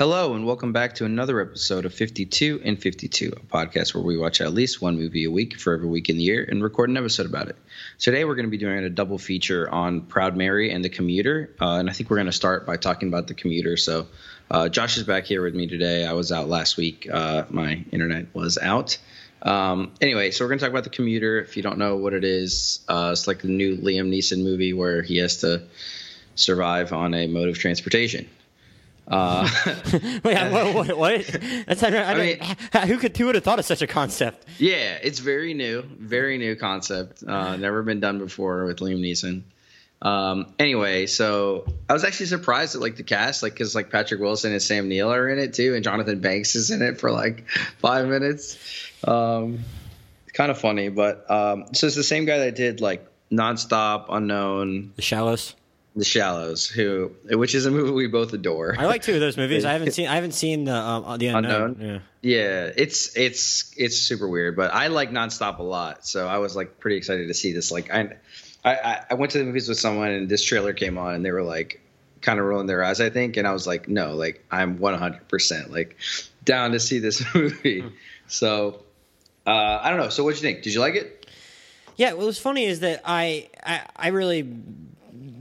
Hello, and welcome back to another episode of 52 and 52, a podcast where we watch at least one movie a week for every week in the year and record an episode about it. Today, we're going to be doing a double feature on Proud Mary and The Commuter, uh, and I think we're going to start by talking about The Commuter. So, uh, Josh is back here with me today. I was out last week, uh, my internet was out. Um, anyway, so we're going to talk about The Commuter. If you don't know what it is, uh, it's like the new Liam Neeson movie where he has to survive on a mode of transportation. Uh, Wait, what? what, what? That's I, I, mean, who could who would have thought of such a concept? Yeah, it's very new, very new concept. Uh, never been done before with Liam Neeson. Um, anyway, so I was actually surprised at like the cast, like because like Patrick Wilson and Sam Neill are in it too, and Jonathan Banks is in it for like five minutes. Um, kind of funny, but um, so it's the same guy that did like Nonstop, Unknown, The Shallows. The Shallows, who which is a movie we both adore. I like two of those movies. I haven't seen I haven't seen the um, the unknown. unknown. Yeah. yeah, it's it's it's super weird, but I like Nonstop a lot, so I was like pretty excited to see this. Like I I, I went to the movies with someone and this trailer came on and they were like kind of rolling their eyes, I think, and I was like, no, like I'm 100 percent like down to see this movie. Mm. So uh, I don't know. So what do you think? Did you like it? Yeah, well, what's funny is that I, I, I really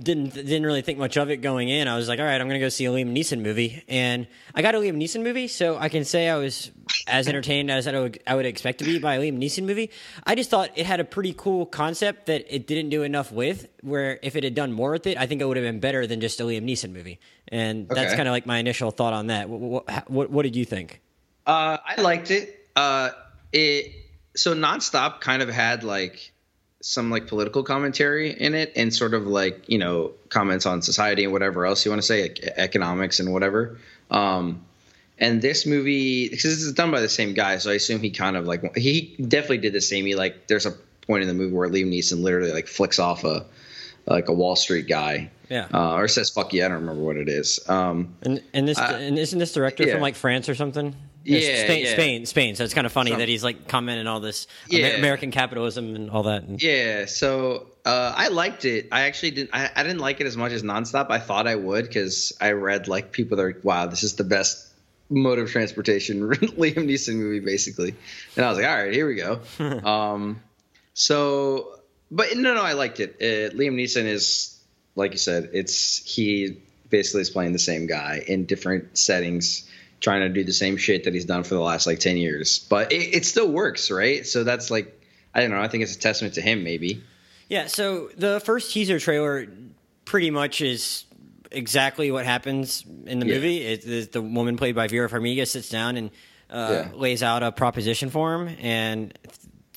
didn't didn't really think much of it going in. I was like, all right, I'm gonna go see a Liam Neeson movie, and I got a Liam Neeson movie, so I can say I was as entertained as I would, I would expect to be by a Liam Neeson movie. I just thought it had a pretty cool concept that it didn't do enough with. Where if it had done more with it, I think it would have been better than just a Liam Neeson movie. And okay. that's kind of like my initial thought on that. What, what, what did you think? Uh, I liked it. Uh, it so nonstop kind of had like some like political commentary in it and sort of like you know comments on society and whatever else you want to say like economics and whatever. Um and this movie because this is done by the same guy so i assume he kind of like he definitely did the same. He like there's a point in the movie where liam neeson literally like flicks off a like a wall street guy yeah uh, or says fuck yeah i don't remember what it is um and and this uh, and isn't this director yeah. from like france or something yeah, Spain, yeah. Spain, Spain. So it's kind of funny that he's like commenting all this yeah. American capitalism and all that. Yeah. So uh, I liked it. I actually didn't. I, I, didn't like it as much as Nonstop. I thought I would because I read like people that are wow, this is the best mode of transportation Liam Neeson movie basically, and I was like, all right, here we go. um, so, but no, no, I liked it. Uh, Liam Neeson is like you said, it's he basically is playing the same guy in different settings trying to do the same shit that he's done for the last like 10 years. But it, it still works, right? So that's like, I don't know. I think it's a testament to him, maybe. Yeah. So the first teaser trailer pretty much is exactly what happens in the yeah. movie. It, the woman played by Vera Farmiga sits down and uh, yeah. lays out a proposition for him and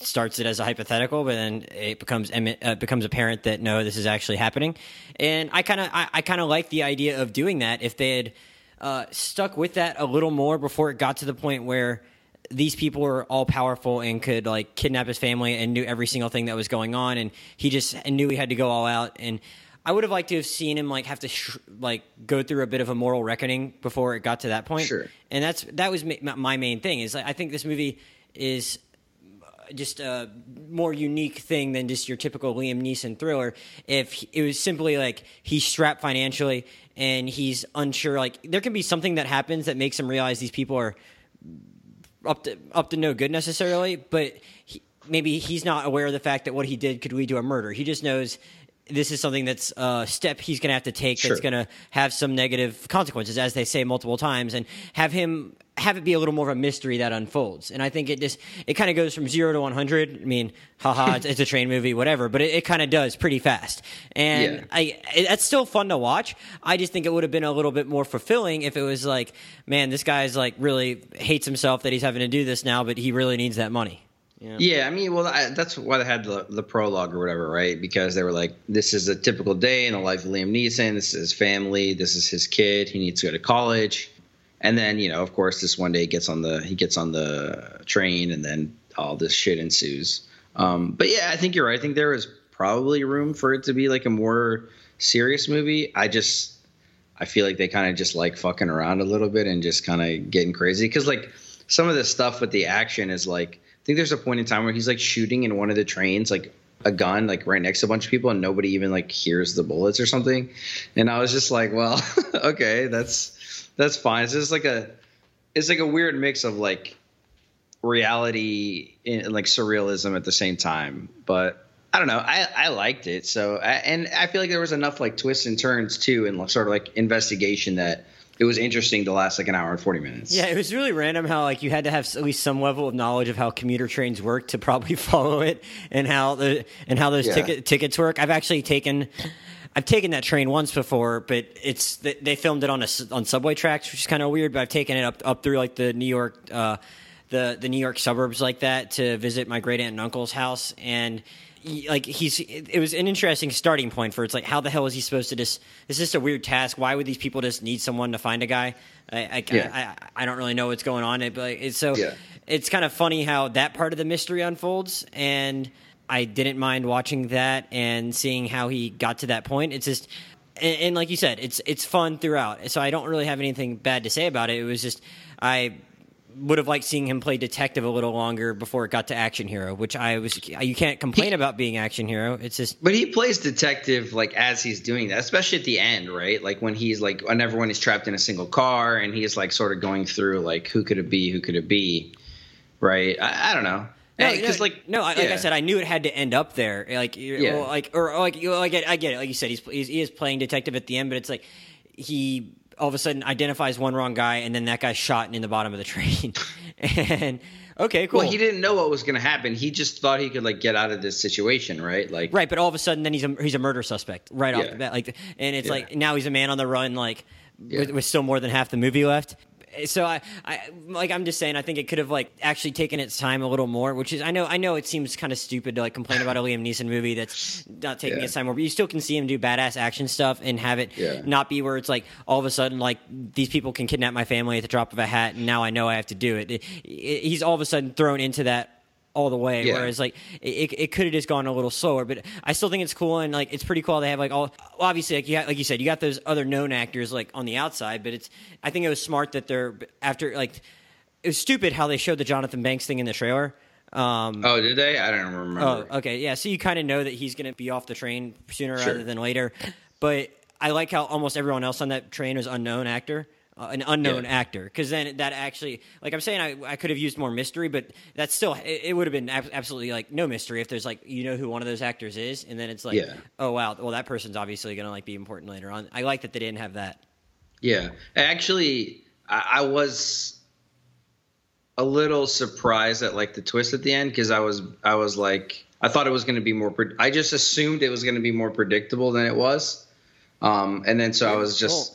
starts it as a hypothetical, but then it becomes uh, becomes apparent that no, this is actually happening. And I kind of I, I kind of like the idea of doing that if they had uh, stuck with that a little more before it got to the point where these people were all powerful and could like kidnap his family and knew every single thing that was going on and he just knew he had to go all out and I would have liked to have seen him like have to sh- like go through a bit of a moral reckoning before it got to that point. Sure. And that's that was ma- my main thing is like, I think this movie is just a more unique thing than just your typical Liam Neeson thriller. If it was simply like he's strapped financially and he's unsure, like there can be something that happens that makes him realize these people are up to up to no good necessarily, but he, maybe he's not aware of the fact that what he did could lead to a murder. He just knows this is something that's a step he's going to have to take sure. that's going to have some negative consequences, as they say multiple times, and have him have it be a little more of a mystery that unfolds. And I think it just it kind of goes from zero to one hundred. I mean, haha, it's, it's, a train movie, whatever, but it, it kind of does pretty fast. And yeah. I it, it's still fun to watch. I just think it would have been a little bit more fulfilling if it was like, man, this guy's like really hates himself that he's having to do this now, but he really needs that money. Yeah. yeah, I mean, well, I, that's why they had the, the prologue or whatever, right? Because they were like, this is a typical day in the life of Liam Neeson. This is his family. This is his kid. He needs to go to college. And then, you know, of course, this one day he gets on the he gets on the train, and then all this shit ensues. Um, but yeah, I think you're right. I think there is probably room for it to be like a more serious movie. I just I feel like they kind of just like fucking around a little bit and just kind of getting crazy because like some of the stuff with the action is like think there's a point in time where he's like shooting in one of the trains, like a gun, like right next to a bunch of people, and nobody even like hears the bullets or something. And I was just like, well, okay, that's that's fine. It's just like a it's like a weird mix of like reality and like surrealism at the same time. But I don't know. I, I liked it. So I, and I feel like there was enough like twists and turns too, and sort of like investigation that it was interesting to last like an hour and 40 minutes. Yeah, it was really random how like you had to have at least some level of knowledge of how commuter trains work to probably follow it and how the and how those Yeah. ticket tickets work. I've actually taken I've taken that train once before, but it's they- filmed it on a on subway tracks, which is kind of weird. But I've taken it up up through like the New York uh, the the New York suburbs like that to visit my great aunt and uncle's house and. Like he's, it was an interesting starting point for it's like how the hell is he supposed to just? It's just a weird task. Why would these people just need someone to find a guy? I, I, Yeah. I, I don't really know what's going on. It but like, it's so Yeah. it's kind of funny how that part of the mystery unfolds, and I didn't mind watching that and seeing how he got to that point. It's just, and, and like you said, it's it's fun throughout. So I don't really have anything bad to say about it. It was just I would have liked seeing him play detective a little longer before it got to action hero, which I was. You can't complain about being action hero. It's just But he plays detective like as he's doing that, especially at the end, right? Like when he's like when everyone is trapped in a single car and he's like sort of going through like who could it be, who could it be, right? I, I don't know. No, because no, like no, I- like yeah. I said, I knew it had to end up there. Like, Yeah. well, like, or, or like, you I get, I get it. Like you said, he's, he's he is playing detective at the end, but it's like he all of a sudden identifies one wrong guy, and then that guy's shot in the bottom of the train. and okay, cool. Well, he didn't know what was going to happen. He just thought he could like get out of this situation, right? Like Right, but all of a sudden, then he's a he's a murder suspect right off the bat. Like, and it's Yeah. like now he's a man on the run. Like, with, with still more than half the movie left. So I, I like I'm just saying I think it could have like actually taken its time a little more, which is I know I know it seems kind of stupid to like complain about a Liam Neeson movie that's not taking Yeah. its time more, but you still can see him do badass action stuff and have it Yeah. not be where it's like all of a sudden like these people can kidnap my family at the drop of a hat and now I know I have to do it. It- it- he's all of a sudden thrown into that all the way. Yeah. Whereas like it, it could have just gone a little slower, but I still think it's cool and like it's pretty cool. They have like all obviously like you got, like you said you got those other known actors like on the outside, but it's I think it was smart that they're after like it was stupid how they showed the Jonathan Banks thing in the trailer. Um, oh, did they? I don't remember. Oh, okay, yeah. So you kind of know that he's going to be off the train sooner Sure. rather than later. But I like how almost everyone else on that train was unknown actor, uh, an unknown Yeah. actor. Because then that actually, like I'm saying, I, I could have used more mystery, but that's still it, it would have been ab- absolutely like no mystery if there's like you know who one of those actors is, and then it's like, Yeah. oh wow, well that person's obviously going to like be important later on. I like that they didn't have that. Yeah, actually, I, I was a little surprised at like the twist at the end because I was I was like I thought it was going to be more. Pre- I just assumed it was going to be more predictable than it was, um, and then so I was just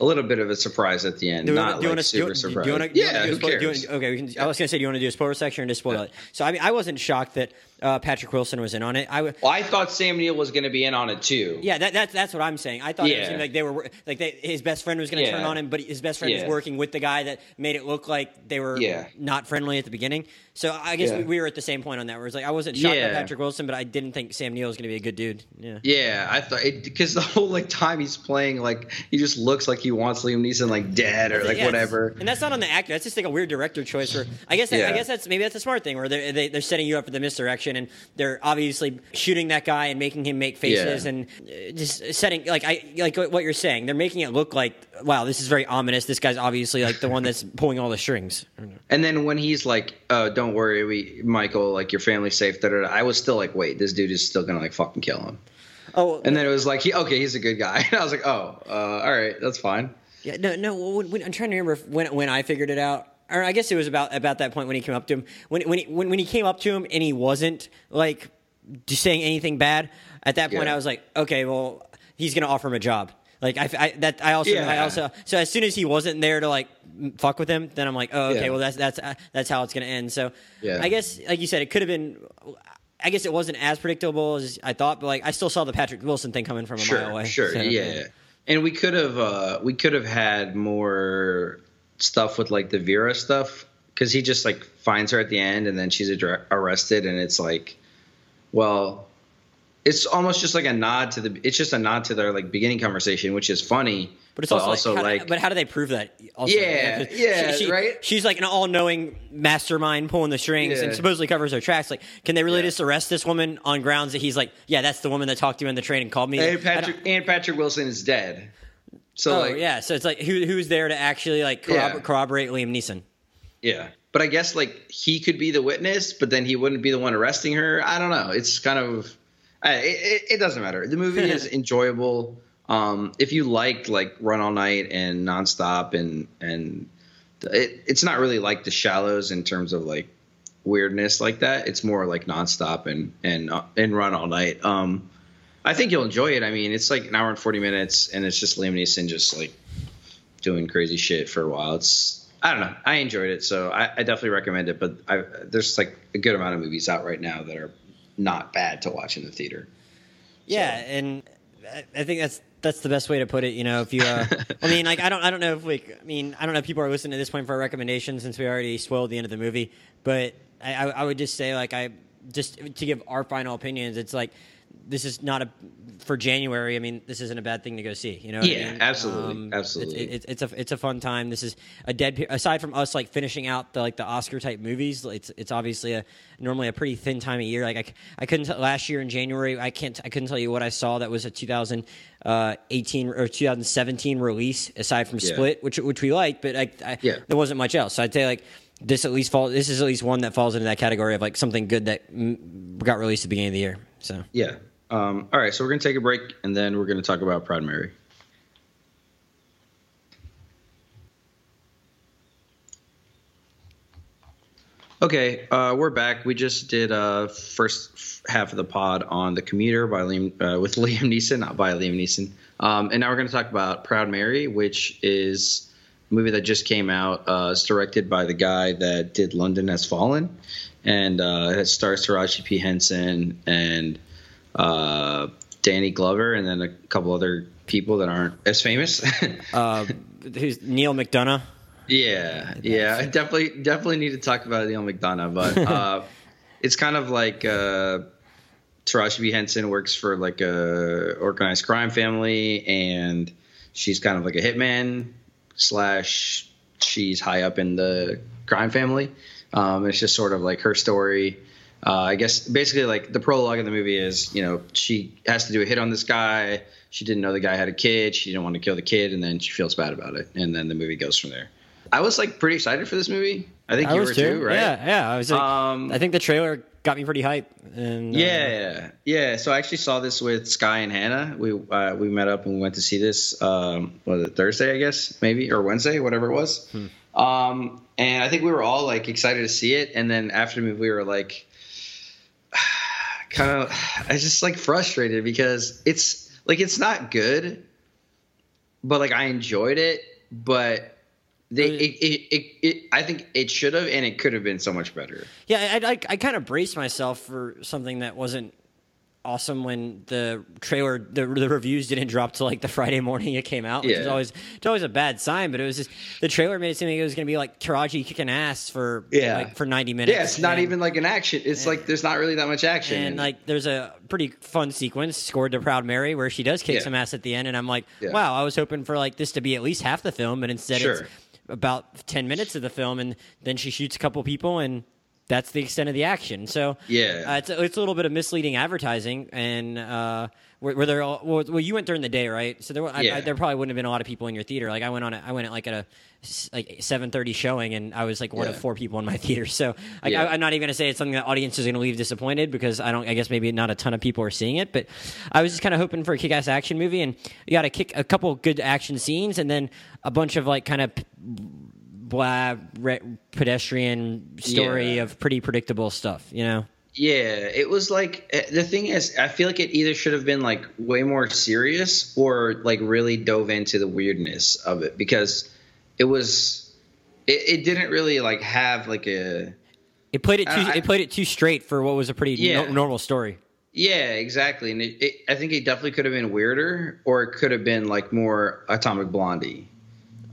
a little bit of a surprise at the end. Do you not do you like wanna- super you- surprised. do you wanna- do you yeah, who spoil- you cares? okay, can, I was going to say, do you want to do a spoiler section or just spoil it? So I mean, I wasn't shocked that uh, Patrick Wilson was in on it. I w- Well, I thought Sam Neill was going to be in on it too. Yeah, that, that's that's what I'm saying. I thought it Yeah. seemed like they were like they, his best friend was going to turn on him, but his best friend was working with the guy that made it look like they were Yeah. not friendly at the beginning. So I guess Yeah. we, we were at the same point on that. Where it's like I wasn't shocked Yeah. by Patrick Wilson, but I didn't think Sam Neill was going to be a good dude. Yeah. Yeah, I thought because the whole like time he's playing, like he just looks like he wants Liam Neeson like dead or like Yeah, whatever. And that's not on the actor. That's just like a weird director choice. For I guess I Yeah. guess that's maybe that's a smart thing where they're they, they're setting you up for the misdirection and they're obviously shooting that guy and making him make faces Yeah. and uh, just setting like I like what you're saying. They're making it look like wow, this is very ominous. This guy's obviously like the one that's pulling all the strings. And then when he's like, "Oh, don't worry, we Michael, like your family's safe," da, da, da, I was still like, "Wait, this dude is still gonna like fucking kill him." Oh, And then it was like, he, "Okay, he's a good guy." And I was like, "Oh, uh, all right, that's fine." Yeah, no, no. When, when, I'm trying to remember if- when when I figured it out, or I guess it was about about that point when he came up to him. When when he, when, when he came up to him and he wasn't like saying anything bad. At that point, Yeah. I was like, okay, well, he's gonna offer him a job. Like I, I that I also I also so as soon as he wasn't there to like fuck with him, then I'm like, oh, okay, Yeah. well that's that's uh, that's how it's gonna end. So Yeah. I guess like you said, it could have been. I guess it wasn't as predictable as I thought, but like I still saw the Patrick Wilson thing coming from a mile Sure, away. sure, So, yeah. And we could have uh we could have had more stuff with like the Vera stuff because he just like finds her at the end and then she's adre- arrested and it's like, well, it's almost just like a nod to the. It's just a nod to their like beginning conversation, which is funny. But it's also, like, how, like but how do they prove that? Also, Yeah, yeah, right? She's like an all-knowing mastermind pulling the strings and supposedly covers her tracks. Like, can they really Yeah. just arrest this woman on grounds that he's like, yeah, that's the woman that talked to you in the train and called me? and Patrick and Patrick Wilson is dead. So oh like, yeah, so it's like who who's there to actually like corrobor- Yeah. corroborate Liam Neeson? Yeah. But I guess like he could be the witness, but then he wouldn't be the one arresting her. I don't know. It's kind of it, it doesn't matter. The movie is enjoyable. Um, if you liked like Run All Night and Nonstop and and it, it's not really like The Shallows in terms of like weirdness like that. It's more like Nonstop and and uh, and Run All Night. Um, I think you'll enjoy it. I mean, it's like an hour and forty minutes, and it's just Liam Neeson just like doing crazy shit for a while. It's I don't know. I enjoyed it, so I, I definitely recommend it. But I, there's like a good amount of movies out right now that are not bad to watch in the theater. Yeah, and I- think that's that's the best way to put it. You know, if you, uh, I mean, like I don't, I don't know if like, I mean, I don't know if people are listening to this point for a recommendation since we already spoiled the end of the movie, but I, I, I would just say like I just to give our final opinions. It's like this is not a for January. I mean, this isn't a bad thing to go see. You know? what I Yeah, mean? absolutely, um, it's- absolutely. It's, it's a it's a fun time. This is a dead. Aside from us like finishing out the like the Oscar type movies, it's it's obviously a normally a pretty thin time of year. Like I, I couldn't t- last year in January. I can't I couldn't tell you what I saw that was a 2018 or 2017 release aside from Yeah. Split, which which we liked, but I, I Yeah. there wasn't much else. So I'd say like. This at least fall. This is at least one that falls into that category of like something good that got released at the beginning of the year. So Yeah. Um, all right, so we're gonna take a break, and then we're gonna talk about Proud Mary. Okay, uh, we're back. We just did uh, first half of the pod on the commuter by Liam uh, with Liam Neeson, not by Liam Neeson. Um, and now we're going to talk about Proud Mary, which is a movie that just came out. Uh, it's directed by the guy that did London Has Fallen, and uh, it stars Taraji P Henson and uh, Danny Glover, and then a couple other people that aren't as famous. uh, who's Neal McDonough? Yeah, yeah, I definitely definitely need to talk about Neal McDonough, but uh, it's kind of like uh, Taraji P Henson works for like a organized crime family, and she's kind of like a hitman slash she's high up in the crime family. Um, it's just sort of like her story. Uh, I guess basically like the prologue of the movie is you know she has to do a hit on this guy. She didn't know the guy had a kid. She didn't want to kill the kid, and then she feels bad about it, and then the movie goes from there. I was like pretty excited for this movie. I think I you were too. too, right? Yeah, yeah. I was. Like, Um, I think the trailer got me pretty hyped. And uh, Yeah, yeah. So I actually saw this with Sky and Hannah. We uh, we met up and we went to see this. Um, was it Thursday? I guess maybe or Wednesday, whatever it was. Hmm. Um, and I think we were all like excited to see it. And then after the movie, we were like, kind of, I was just like frustrated because it's like it's not good, but like I enjoyed it, but. They, it, it, it, it, I think it should have and it could have been so much better. yeah. I, I, I kind of braced myself for something that wasn't awesome when the trailer, the, the reviews didn't drop till like the Friday morning it came out, which is always it's always a bad sign. But it was just the trailer made it seem like it was going to be like Taraji kicking ass for Yeah. like for ninety minutes. Yeah, it's not and- even like an action. It's like there's not really that much action. And like, there's a pretty fun sequence scored to Proud Mary where she does kick Yeah. some ass at the end, and I'm like, Yeah. wow, I was hoping for like this to be at least half the film, but instead it's about ten minutes of the film, and then she shoots a couple people, and that's the extent of the action. So Yeah. uh, it's a, it's a little bit of misleading advertising, and uh, were, were there all, well, well, you went during the day, right? So there, were, Yeah. I, there probably wouldn't have been a lot of people in your theater. Like I went on, a, I went at like at a like seven thirty showing, and I was like one of four people in my theater. So like, Yeah. I, I'm not even gonna say it's something that audience is gonna leave disappointed because I don't. I guess maybe not a ton of people are seeing it, but I was just kind of hoping for a kick-ass action movie, and you got to kick a couple good action scenes, and then a bunch of like kind of blah re- pedestrian story Yeah. of pretty predictable stuff. You know. yeah, it was like eh, the thing is, I feel like it either should have been like way more serious or like really dove into the weirdness of it because it was. It, it didn't really like have like a It played it too. I- I- it played it too straight for what was a pretty Yeah. no- normal story. yeah exactly and it, it, I think it definitely could have been weirder or it could have been like more Atomic Blondie.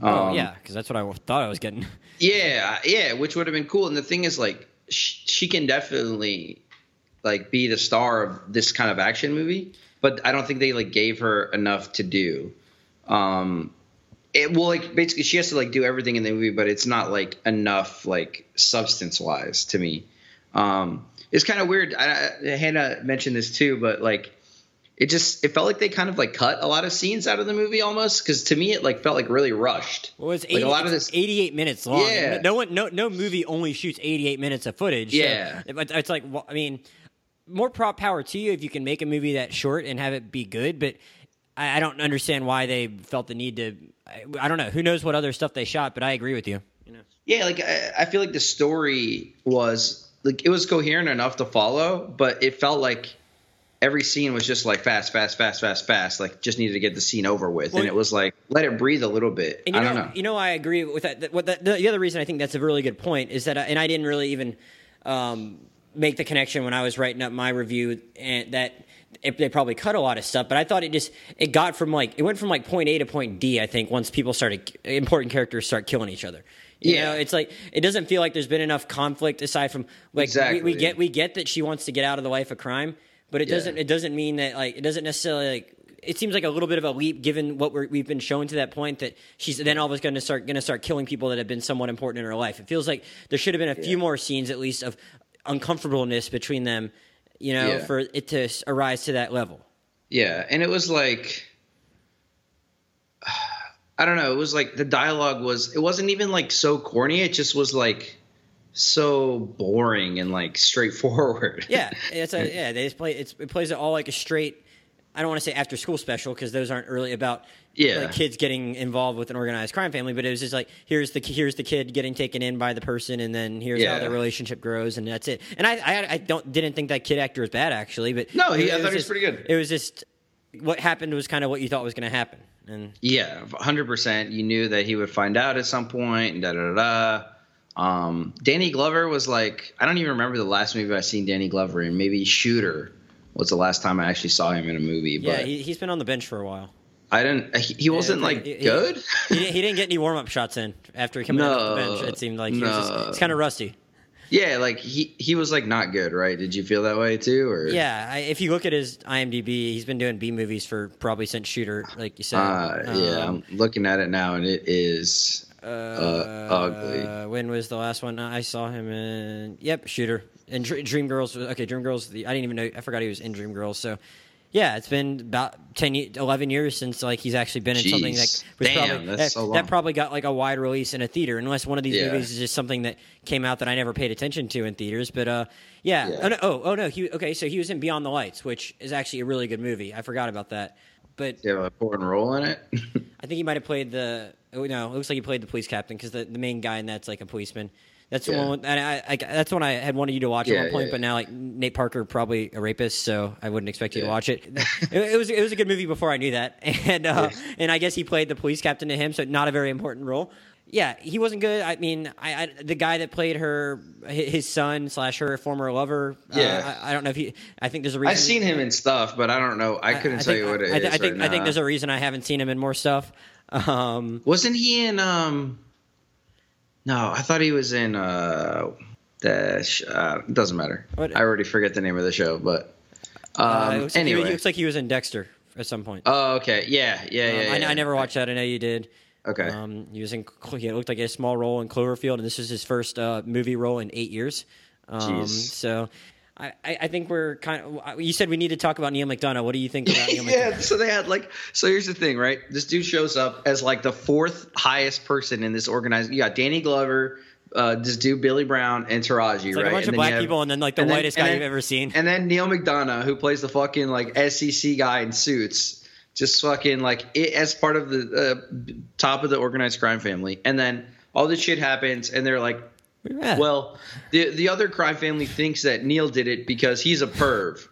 Oh Um, yeah, because that's what I thought I was getting. Yeah, yeah, which would have been cool. And the thing is, like, sh- she can definitely like be the star of this kind of action movie, but I don't think they like gave her enough to do. Um, it well, like basically, she has to like do everything in the movie, but it's not like enough, like substance wise, to me. Um, it's kind of weird. I, I, Hannah mentioned this too, but like. It just it felt like they kind of like cut a lot of scenes out of the movie almost because to me it like felt like really rushed. Well, it's, Like, a lot of this- 88 minutes long. Yeah. No one, no, no movie only shoots 88 minutes of footage. so Yeah. it- it's like, well, I mean, more prop power to you if you can make a movie that short and have it be good. But I, I don't understand why they felt the need to. I, I don't know. Who knows what other stuff they shot? But I agree with you. You know. Yeah, like I, I feel like the story was like it was coherent enough to follow, but it felt like every scene was just like fast, fast, fast, fast, fast. Like just needed to get the scene over with, Well, and it was like let it breathe a little bit. And you I know, don't know. You know, I agree with that. that- What that, the, the other reason I think that's a really good point is that, I, and I didn't really even um, make the connection when I was writing up my review, and that it, they probably cut a lot of stuff. But I thought it just it got from like it went from like point A to point D. I think once people started important characters start killing each other. You Yeah. know, it's like it doesn't feel like there's been enough conflict aside from like Exactly. we, we get we get that she wants to get out of the life of crime, but it Yeah. doesn't it doesn't mean that like it doesn't necessarily like it seems like a little bit of a leap given what we're, we've been shown to that point that she's then all of a sudden going to start going to start killing people that have been somewhat important in her life. It feels like there should have been a few more scenes at least of uncomfortableness between them, you know, Yeah. for it to arise to that level. Yeah, and it was like I don't know, it was like the dialogue was it wasn't even like so corny, it just was like so boring and like straightforward. Yeah, it's a yeah. They just play it's, it plays it all like a straight. I don't want to say after school special because those aren't really about Yeah. like kids getting involved with an organized crime family. But it was just like here's the here's the kid getting taken in by the person, and then here's how Yeah. their relationship grows, and that's it. And I I, I don't didn't think that kid actor was bad actually, but No, he- it- I it thought he was pretty good. It was just what happened was kind of what you thought was going to happen, and Yeah, hundred percent. You knew that he would find out at some point, and da da da. Um, Danny Glover was like, I don't even remember the last movie I seen Danny Glover in. Maybe Shooter was the last time I actually saw him in a movie. yeah, But he, he's been on the bench for a while. I didn't. He, he wasn't Yeah, like he- he- good. He, didn't- he didn't get any warm up shots in after coming off the bench. It seemed like he just, no. it's kind of rusty. yeah, like he he was like not good, right? Did you feel that way too? Or Yeah, I, if you look at his IMDb, he's been doing B movies for probably since Shooter, like you said. Uh, yeah, Um, I'm looking at it now, and it is uh, ugly. uh, when was the last one I saw him in? Yep, Shooter and Dr- Dreamgirls. Okay, Dreamgirls. The, I didn't even know. I forgot he was in Dreamgirls. So. Yeah, it's been about 10, 11 years since like he's actually been in something that was Damn, probably that, so that probably got like a wide release in a theater. Unless one of these Yeah. movies is just something that came out that I never paid attention to in theaters. But uh, yeah. Yeah. Oh, no, oh, oh no. He okay. So he was in Beyond the Lights, which is actually a really good movie. I forgot about that. But Do you have a important role in it? I think he might have played the. Oh no, it looks like he played the police captain because the, the main guy in that's like a policeman. That's the one. And I, I, that's one I had wanted you to watch Yeah, at one point, yeah, but now like Nate Parker probably a rapist, so I wouldn't expect you to watch it. it. It was it was a good movie before I knew that, and uh, and I guess he played the police captain to him, so not a very important role. Yeah, he wasn't good. I mean, I, I the guy that played her, his son slash her former lover. uh, Yeah. I, I don't know if he. I think there's a reason. I've seen him in stuff, but I don't know. I couldn't tell think, you what it is. I, I think right I think there's a reason I haven't seen him in more stuff. Um, Wasn't he in? Um, no, I thought he was in. Uh, the sh- uh, doesn't matter. What- I already forget the name of the show, but um, uh, it looks like he- anyway. looks like he was in Dexter at some point. oh, okay. Yeah, yeah, Um, yeah. I, yeah. I never watched that. I know you did. Okay. Um, he was in. He looked like a small role in Cloverfield, and this was his first uh, movie role in eight years. Um, Jeez. so, I, I think we're kind of. You said we need to talk about Neal McDonough. What do you think about Neal McDonough? yeah, McDonough? so they had like so here's the thing, right? This dude shows up as like the fourth highest person in this organized. You got Danny Glover, uh, this dude Billy Brown, and Taraji, It's like right? a bunch And of black have- people, and then like the then- whitest guy then- you've ever seen. And then Neal McDonough, who plays the fucking like SEC guy in suits, just fucking like it as part of the uh, top of the organized crime family. And then all this shit happens, and they're like, Yeah. well, the the other crime family thinks that Neal did it because he's a perv.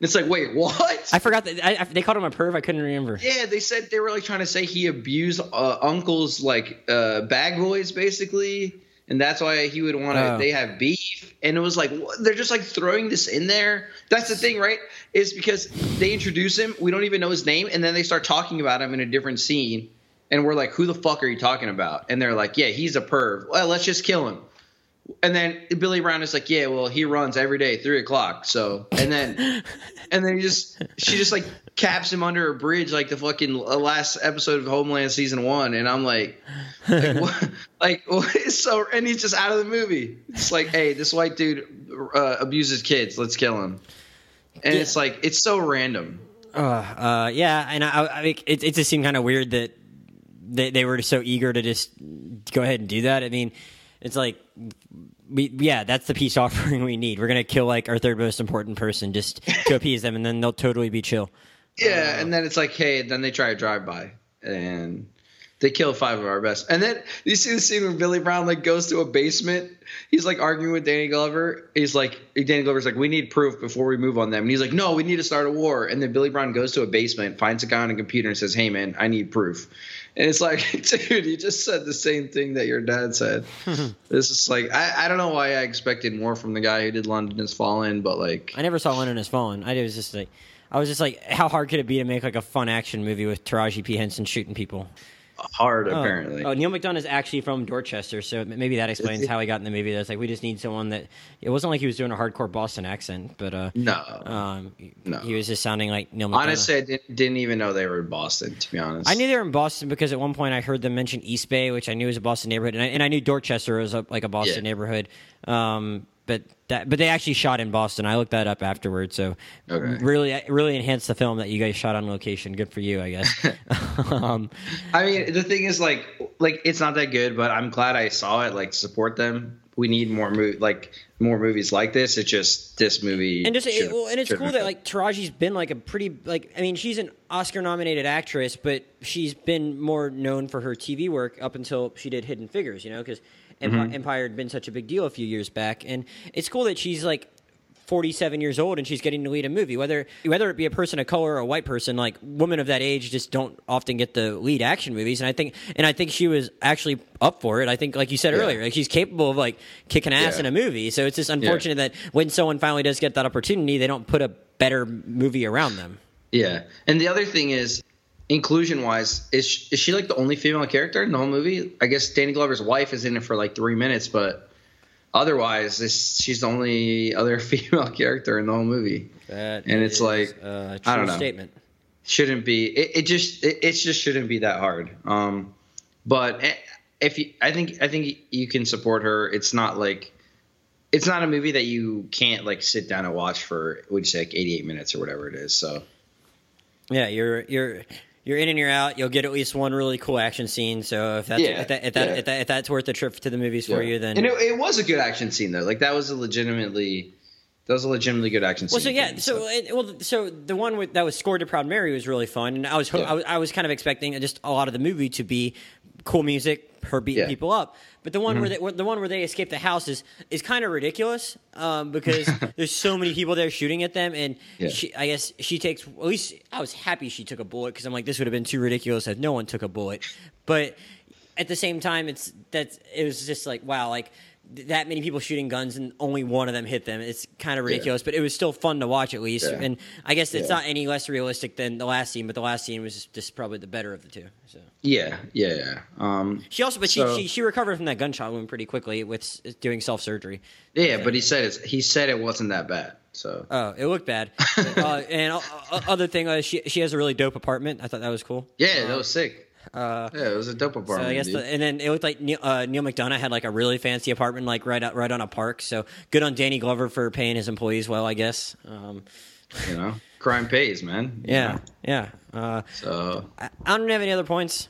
it's like, wait, what? I forgot that I, I, they called him a perv. I couldn't remember. Yeah, they said they were like trying to say he abused uh, uncle's like uh, bag boys basically, and that's why he would want to. Oh. They have beef, and it was like what? they're just like throwing this in there. That's the thing, right? Is because they introduce him, we don't even know his name, and then they start talking about him in a different scene, and we're like, who the fuck are you talking about? And they're like, yeah, he's a perv. Well, let's just kill him. And then Billy Brown is like, yeah, well, he runs every day, three o'clock. So, and then, and then he just, she just like caps him under a bridge, like the fucking last episode of Homeland season one. And I'm like, like, what, like what is so, and he's just out of the movie. It's like, hey, this white dude uh, abuses kids. Let's kill him. And Yeah. it's like, it's so random. Uh, uh, yeah, and I, I it, it just seemed kind of weird that they, they were so eager to just go ahead and do that. I mean, it's like, we, yeah, that's the peace offering we need. We're gonna kill like our third most important person just to appease them, and then they'll totally be chill. Yeah, uh, and then it's like, hey, then they try a drive by, and they kill five of our best. And then you see the scene where Billy Brown like goes to a basement. He's like arguing with Danny Glover. He's like, Danny Glover's like, we need proof before we move on them. And he's like, no, we need to start a war. And then Billy Brown goes to a basement, finds a guy on a computer, and says, hey man, I need proof. And it's like, dude, you just said the same thing that your dad said. this is like, I, I don't know why I expected more from the guy who did London Has Fallen, but like, I never saw London Has Fallen. I was just like, I was just like, how hard could it be to make like a fun action movie with Taraji P Henson shooting people? Hard apparently. Oh, Neal McDonough is actually from Dorchester, so maybe that explains how he got in the movie. That's like we just need someone that. It wasn't like he was doing a hardcore Boston accent, but uh, no, um, no, he was just sounding like Neal. McDonough. Honestly, I didn't, didn't even know they were in Boston. To be honest, I knew they were in Boston because at one point I heard them mention East Bay, which I knew was a Boston neighborhood, and I, and I knew Dorchester was a, like a Boston yeah. neighborhood. Um, but that, but they actually shot in Boston. I looked that up afterwards. So okay. really, really enhanced the film that you guys shot on location. Good for you, I guess. um, I mean, the thing is, like, like it's not that good, but I'm glad I saw it. Like, support them. We need more movie, like more movies like this. It's just this movie, and just it, well, and it's cool that like Taraji's been like a pretty like I mean she's an Oscar nominated actress, but she's been more known for her TV work up until she did Hidden Figures, you know, because Empire, mm-hmm. Empire had been such a big deal a few years back, and it's cool that she's like 47 years old and she's getting to lead a movie whether whether it be a person of color or a white person like women of that age just don't often get the lead action movies and i think and i think she was actually up for it i think like you said yeah. earlier like she's capable of like kicking ass yeah. in a movie so it's just unfortunate yeah. that when someone finally does get that opportunity they don't put a better movie around them yeah and the other thing is inclusion wise, is she, is she like the only female character in the whole movie? I guess Danny Glover's wife is in it for like three minutes, but otherwise, this, she's the only other female character in the whole movie. That and it's like a I don't know. Statement shouldn't be. It, it just it, it, just shouldn't be that hard. Um, but eh, if you, I think I think you can support her. It's not like it's not a movie that you can't like sit down and watch for. Would you say like 88 minutes or whatever it is? So yeah, you're you're you're in and you're out. You'll get at least one really cool action scene. So if that's yeah, if, that, if, that, yeah. if, that, if, that's worth the trip to the movies for yeah. you, then and it, it, was a good action scene though. Like that was a legitimately. That was a legitimately good action scene. Well, so yeah, so. It, well, so the one with, that was scored to Proud Mary was really fun, and I was, I was I was kind of expecting just a lot of the movie to be cool music, her beating people up. But the one mm-hmm. where they, the one where they escape the house is is kind of ridiculous um, because there's so many people there shooting at them, and yeah. she, I guess she takes. At least I was happy she took a bullet because I'm like this would have been too ridiculous if no one took a bullet. But at the same time, it's that it was just like wow, like that many people shooting guns and only one of them hit them. It's kind of ridiculous, yeah. but it was still fun to watch at least. Yeah. And I guess it's yeah. not any less realistic than the last scene, but the last scene was just probably the better of the two. So yeah, yeah, yeah. Um, she also, but so, she, she, she recovered from that gunshot wound pretty quickly with doing self surgery. Yeah, so. but he said it's, he said it wasn't that bad. So oh, it looked bad. uh, and uh, other thing, uh, she she has a really dope apartment. I thought that was cool. Yeah, that was sick. Uh, yeah, it was a dope apartment. So I guess, the, and then it looked like Neal, uh, Neal, McDonough had like a really fancy apartment, like right out, right on a park. So good on Danny Glover for paying his employees well, I guess. Um, you know, crime pays, man. Yeah, yeah. Uh, so I, I, don't have any other points.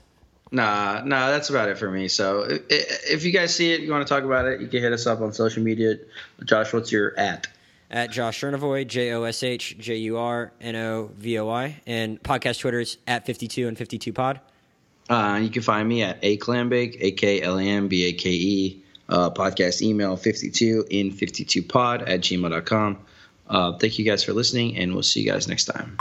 Nah, nah, that's about it for me. So if, if you guys see it, you want to talk about it, you can hit us up on social media. Josh, what's your at? At Josh Jurnovoi, J O S H J U R N O V O I, and podcast Twitter is at fifty two and fifty two pod. Uh, you can find me at a clambake, a k l a m b a k e. Uh, podcast email 52 in 52pod at gmail.com. Uh, thank you guys for listening, and we'll see you guys next time.